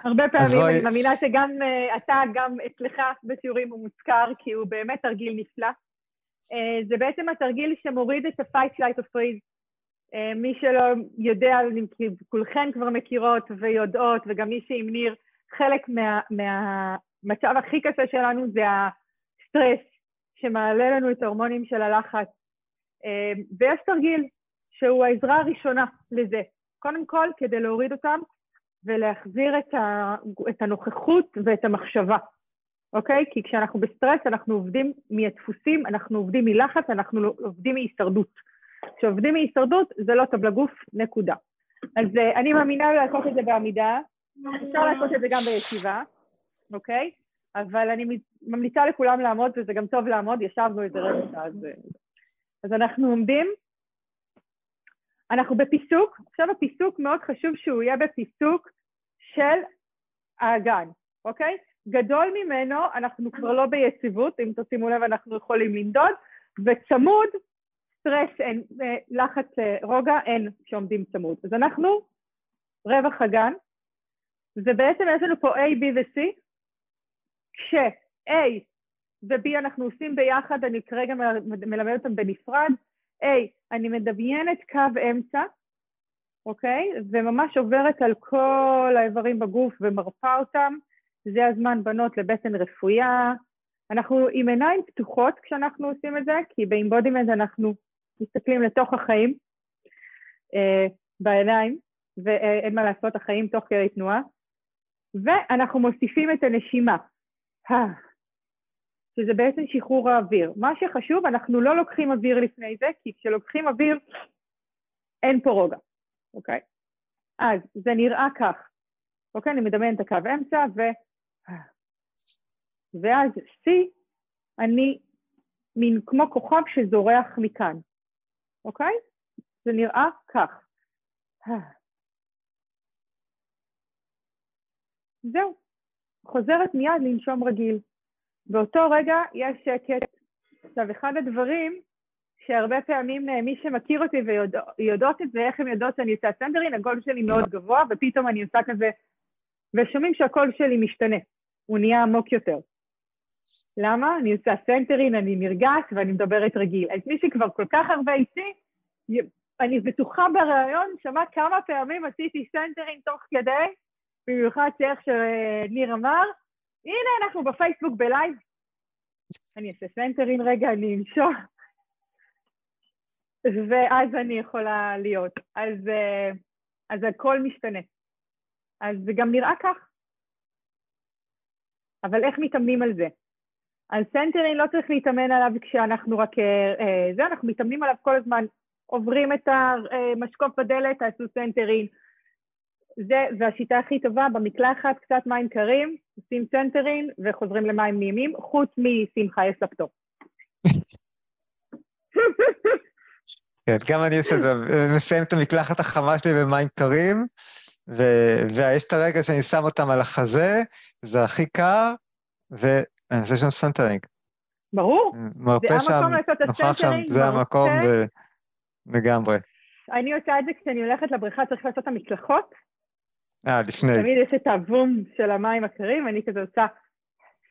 הרבה פעמים, בואי... אני מאמינה שגם uh, אתה, גם אצלך בשיעורים הוא מוזכר, כי הוא באמת תרגיל נפלא. Uh, זה בעצם התרגיל שמוריד את ה-fight, flight or freeze. Uh, מי שלא יודע, כולכן כבר מכירות ויודעות, וגם מי שעם ניר, חלק מה, מהמצב הכי קשה שלנו זה הסטרס, שמעלה לנו את ההורמונים של הלחץ, ויש תרגיל שהוא העזרה הראשונה לזה. קודם כל, כדי להוריד אותם ולהחזיר את, ה, את הנוכחות ואת המחשבה, אוקיי? כי כשאנחנו בסטרס אנחנו עובדים מהדפוסים, אנחנו עובדים מלחץ, אנחנו לא, עובדים מהישרדות. כשעובדים מהישרדות זה לא טוב לגוף, נקודה. אז uh, אני מאמינה לעשות את זה בעמידה, אפשר לעשות את זה גם בישיבה, אוקיי? אבל אני ממליצה לכולם לעמוד, וזה גם טוב לעמוד, ישבנו איזה שעה, אז... אז אנחנו עומדים, אנחנו בפיסוק, עכשיו הפיסוק מאוד חשוב שהוא יהיה בפיסוק של האגן, אוקיי? גדול ממנו, אנחנו כבר לא ביציבות, אם תשימו לב אנחנו יכולים למדוד, וצמוד, סטרס אין, אה, לחץ אה, רוגע אין כשעומדים צמוד. אז אנחנו רווח הגן, ובעצם יש לנו פה A, B ו-C, כש-A ו-B אנחנו עושים ביחד, אני כרגע מלמד אותם בנפרד, A, אני מדמיינת קו אמצע, אוקיי? וממש עוברת על כל האיברים בגוף ומרפא אותם. זה הזמן, בנות, לבטן רפויה. אנחנו עם עיניים פתוחות כשאנחנו עושים את זה, כי באימבודימנט אנחנו מסתכלים לתוך החיים אה, בעיניים, ואין מה לעשות, החיים תוך כדי תנועה. ואנחנו מוסיפים את הנשימה, שזה בעצם שחרור האוויר. מה שחשוב, אנחנו לא לוקחים אוויר לפני זה, כי כשלוקחים אוויר אין פה רוגע, אוקיי? אז זה נראה כך, אוקיי? אני מדמיין את הקו אמצע, ו... ואז C, אני מין כמו כוכב שזורח מכאן, אוקיי? זה נראה כך. זהו, חוזרת מיד לנשום רגיל. באותו רגע יש שקט. עכשיו, אחד הדברים שהרבה פעמים אה, מי שמכיר אותי ויודעות את זה, איך הן יודעות שאני עושה centering, הקול שלי מאוד גבוה, ופתאום אני עושה כזה, ושומעים שהקול שלי משתנה, הוא נהיה עמוק יותר. למה? אני עושה centering, אני נרגשת ואני מדברת רגיל. אז מי שכבר כל כך הרבה איתי, אני בטוחה בריאיון, שמע כמה פעמים עשיתי centering תוך כדי, במיוחד שאיך שניר אמר, הנה אנחנו בפייסבוק בלייב. אני אעשה centering רגע, אני אנשום. ואז אני יכולה להיות. אז, אז הכל משתנה. אז זה גם נראה כך. אבל איך מתאמנים על זה? על centering לא צריך להתאמן עליו כשאנחנו רק... אה, זה, אנחנו מתאמנים עליו כל הזמן. עוברים את המשקוף בדלת, תעשו centering. זה, והשיטה הכי טובה, במקלחת קצת מים קרים, עושים centering וחוזרים למים נעימים, חוץ משמחה יש לפטור. כן, גם אני עושה את זה, מסיים את המקלחת החמה שלי במים קרים, ויש את הרגע שאני שם אותם על החזה, זה הכי קר, ואני עושה שם centering. ברור. מרפא שם, נוכח שם, זה המקום לגמרי. אני עושה את זה כשאני הולכת לבריכה, צריך לעשות את המקלחות. אה, לפני. תמיד יש את הבום של המים הקרים, אני כזה עושה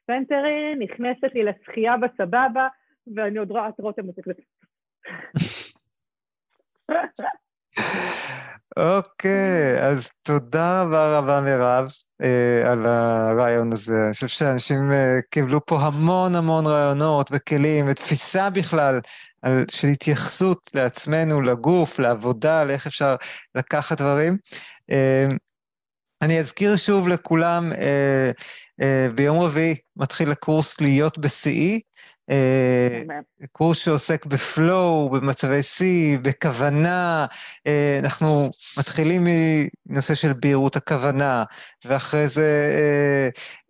centering, נכנסת לי לשחייה בסבבה, ואני עוד רואה את רותם עושה כזה. אוקיי, אז תודה רבה רבה מירב אה, על הרעיון הזה. אני חושב שאנשים אה, קיבלו פה המון המון רעיונות וכלים ותפיסה בכלל על, של התייחסות לעצמנו, לגוף, לעבודה, לאיך אפשר לקחת דברים. אה, אני אזכיר שוב לכולם, אה, אה, ביום רביעי מתחיל הקורס להיות ב-CE, אה, קורס שעוסק בפלואו, במצבי שיא, בכוונה. אה, אנחנו מתחילים מנושא של בהירות הכוונה, ואחרי זה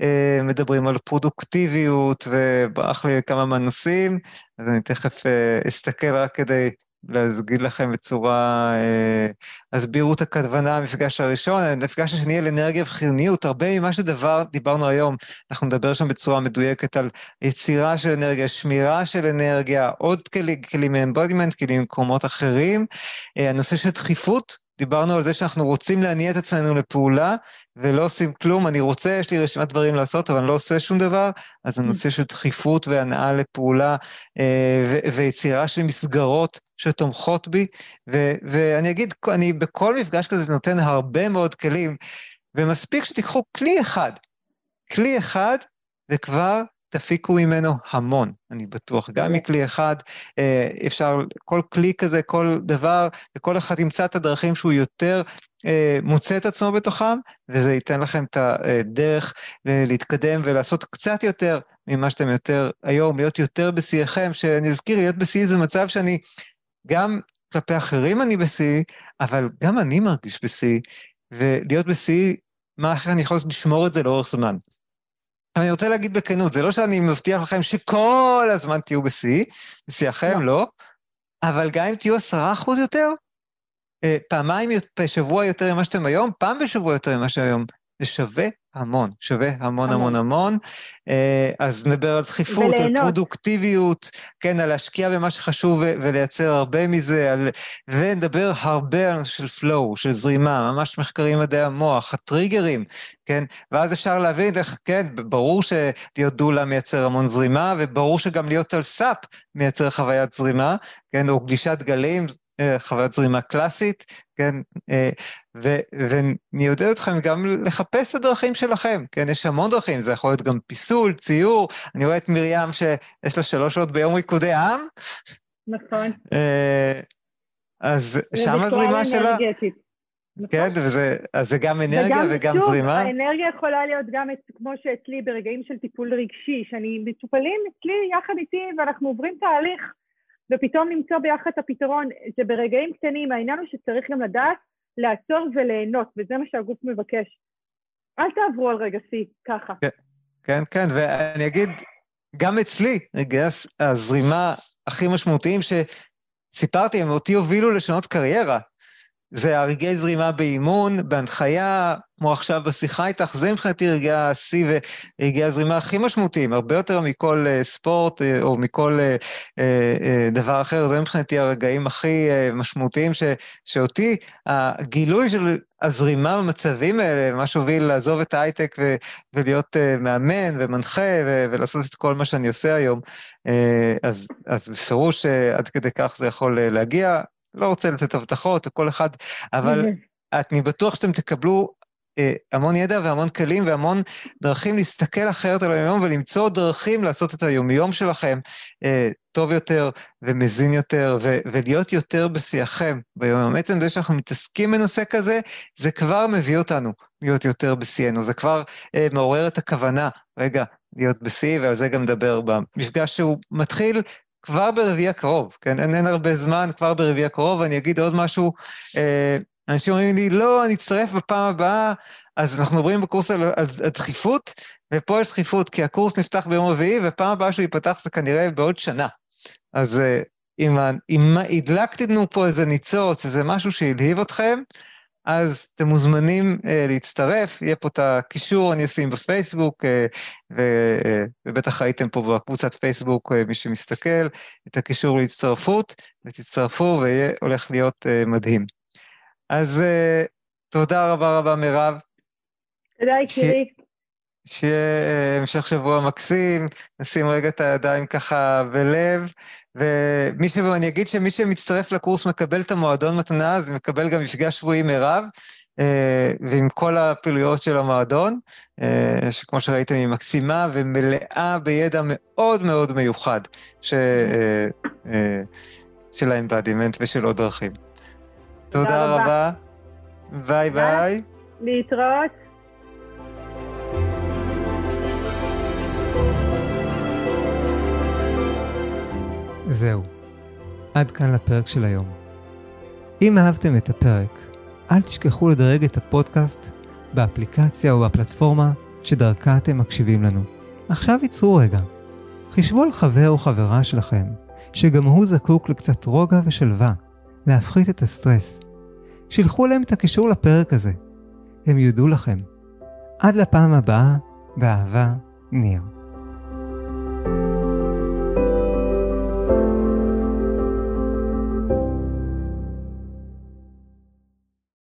אה, מדברים על פרודוקטיביות, וברח לי כמה מהנושאים, אז אני תכף אסתכל רק כדי להגיד לכם בצורה... אה, אז בהירות הכוונה, המפגש הראשון, המפגש השני על אנרגיה וחיוניות, הרבה ממה שדבר, דיברנו היום, אנחנו נדבר שם בצורה מדויקת על יצירה של אנרגיה, שמירה של אנרגיה, עוד כלים, כלים מאמבודימנט, כלים ממקומות אחרים. אה, הנושא של דחיפות, דיברנו על זה שאנחנו רוצים להניע את עצמנו לפעולה ולא עושים כלום. אני רוצה, יש לי רשימת דברים לעשות, אבל אני לא עושה שום דבר, אז הנושא של דחיפות והנאה לפעולה אה, ויצירה של מסגרות שתומכות בי, ו- ואני אגיד, אני בכל מפגש כזה נותן הרבה מאוד כלים, ומספיק שתיקחו כלי אחד, כלי אחד, וכבר תפיקו ממנו המון, אני בטוח. גם מכלי אחד, אה, אפשר, כל כלי כזה, כל דבר, וכל אחד ימצא את הדרכים שהוא יותר אה, מוצא את עצמו בתוכם, וזה ייתן לכם את הדרך להתקדם ולעשות קצת יותר ממה שאתם יותר היום, להיות יותר בשיאכם, שאני אזכיר, להיות בשיא זה מצב שאני גם כלפי אחרים אני בשיא, אבל גם אני מרגיש בשיא, ולהיות בשיא, מה אחר אני יכול לשמור את זה לאורך זמן. אני רוצה להגיד בכנות, זה לא שאני מבטיח לכם שכל הזמן תהיו בשיא, בשיאכם לא, אבל גם אם תהיו עשרה אחוז יותר, אה, פעמיים בשבוע יותר ממה שאתם היום, פעם בשבוע יותר ממה שהיום. זה שווה המון, שווה המון המון המון. אה, אז נדבר על דחיפות, על פרודוקטיביות, כן, על להשקיע במה שחשוב ולייצר הרבה מזה, על... ונדבר הרבה על של flow, של זרימה, ממש מחקרים מדעי המוח, הטריגרים, כן? ואז אפשר להבין איך, כן, ברור שלהיות דולה מייצר המון זרימה, וברור שגם להיות על סאפ מייצר חוויית זרימה, כן, או גלישת גלים, חוויית זרימה קלאסית, כן, אה, ואני יודע אתכם גם לחפש את הדרכים שלכם, כן, יש המון דרכים, זה יכול להיות גם פיסול, ציור, אני רואה את מרים שיש לה שלוש שעות ביום ריקודי עם. נכון. אה, אז שם הזרימה שלה... כן, נכון. וזה, אז זה גם אנרגיה וגם, וגם שוב, זרימה? האנרגיה יכולה להיות גם כמו שאצלי ברגעים של טיפול רגשי, שאני מטופלים אצלי יחד איתי ואנחנו עוברים תהליך ופתאום למצוא ביחד את הפתרון. זה ברגעים קטנים, העניין הוא שצריך גם לדעת לעצור וליהנות, וזה מה שהגוף מבקש. אל תעברו על רגע שיא, ככה. כן, כן, כן, ואני אגיד, גם אצלי, רגעי הזרימה הכי משמעותיים שסיפרתי, הם אותי הובילו לשנות קריירה. זה הרגעי זרימה באימון, בהנחיה, כמו עכשיו בשיחה איתך, זה מבחינתי רגעי השיא ורגעי הזרימה הכי משמעותיים, הרבה יותר מכל uh, ספורט uh, או מכל uh, דבר אחר, זה מבחינתי הרגעים הכי משמעותיים ש, שאותי, הגילוי של הזרימה במצבים האלה, מה שהוביל לעזוב את ההייטק ו, ולהיות מאמן ומנחה ו, ולעשות את כל מה שאני עושה היום, אז, אז בפירוש עד כדי כך זה יכול להגיע. לא רוצה לתת הבטחות, כל אחד, אבל אני בטוח שאתם תקבלו אה, המון ידע והמון כלים והמון דרכים להסתכל אחרת על היום ולמצוא דרכים לעשות את היומיום שלכם אה, טוב יותר ומזין יותר ו- ולהיות יותר בשיאכם ביום. עצם זה שאנחנו מתעסקים בנושא כזה, זה כבר מביא אותנו להיות יותר בשיאנו, זה כבר אה, מעורר את הכוונה, רגע, להיות בשיא, ועל זה גם נדבר במפגש שהוא מתחיל כבר ברביעי הקרוב, כן? אין, אין הרבה זמן, כבר ברביעי הקרוב, ואני אגיד עוד משהו. אה, אנשים אומרים לי, לא, אני אצטרף בפעם הבאה, אז אנחנו מדברים בקורס על, על, על דחיפות, ופה יש דחיפות, כי הקורס נפתח ביום רביעי, ופעם הבאה שהוא ייפתח זה כנראה בעוד שנה. אז אה, אם, אם הדלקתי לנו פה איזה ניצוץ, איזה משהו שהלהיב אתכם, אז אתם מוזמנים uh, להצטרף, יהיה פה את הקישור, אני אשים בפייסבוק, uh, ו, uh, ובטח ראיתם פה בקבוצת פייסבוק, uh, מי שמסתכל, את הקישור להצטרפות, ותצטרפו, ויהיה הולך להיות uh, מדהים. אז uh, תודה רבה רבה, מירב. תודה, יקירי. שיהיה המשך שבוע מקסים, נשים רגע את הידיים ככה בלב, ומי ש... אני אגיד שמי שמצטרף לקורס מקבל את המועדון מתנה, אז מקבל גם מפגש שבועי מירב, אה, ועם כל הפעילויות של המועדון, אה, שכמו שראיתם היא מקסימה ומלאה בידע מאוד מאוד מיוחד ש... אה, של ה embodiment ושל עוד דרכים. תודה רבה. ביי ביי. להתראות. זהו, עד כאן לפרק של היום. אם אהבתם את הפרק, אל תשכחו לדרג את הפודקאסט באפליקציה או בפלטפורמה שדרכה אתם מקשיבים לנו. עכשיו ייצרו רגע. חישבו על חבר או חברה שלכם, שגם הוא זקוק לקצת רוגע ושלווה, להפחית את הסטרס. שילחו להם את הקישור לפרק הזה. הם יודו לכם. עד לפעם הבאה, באהבה, ניר.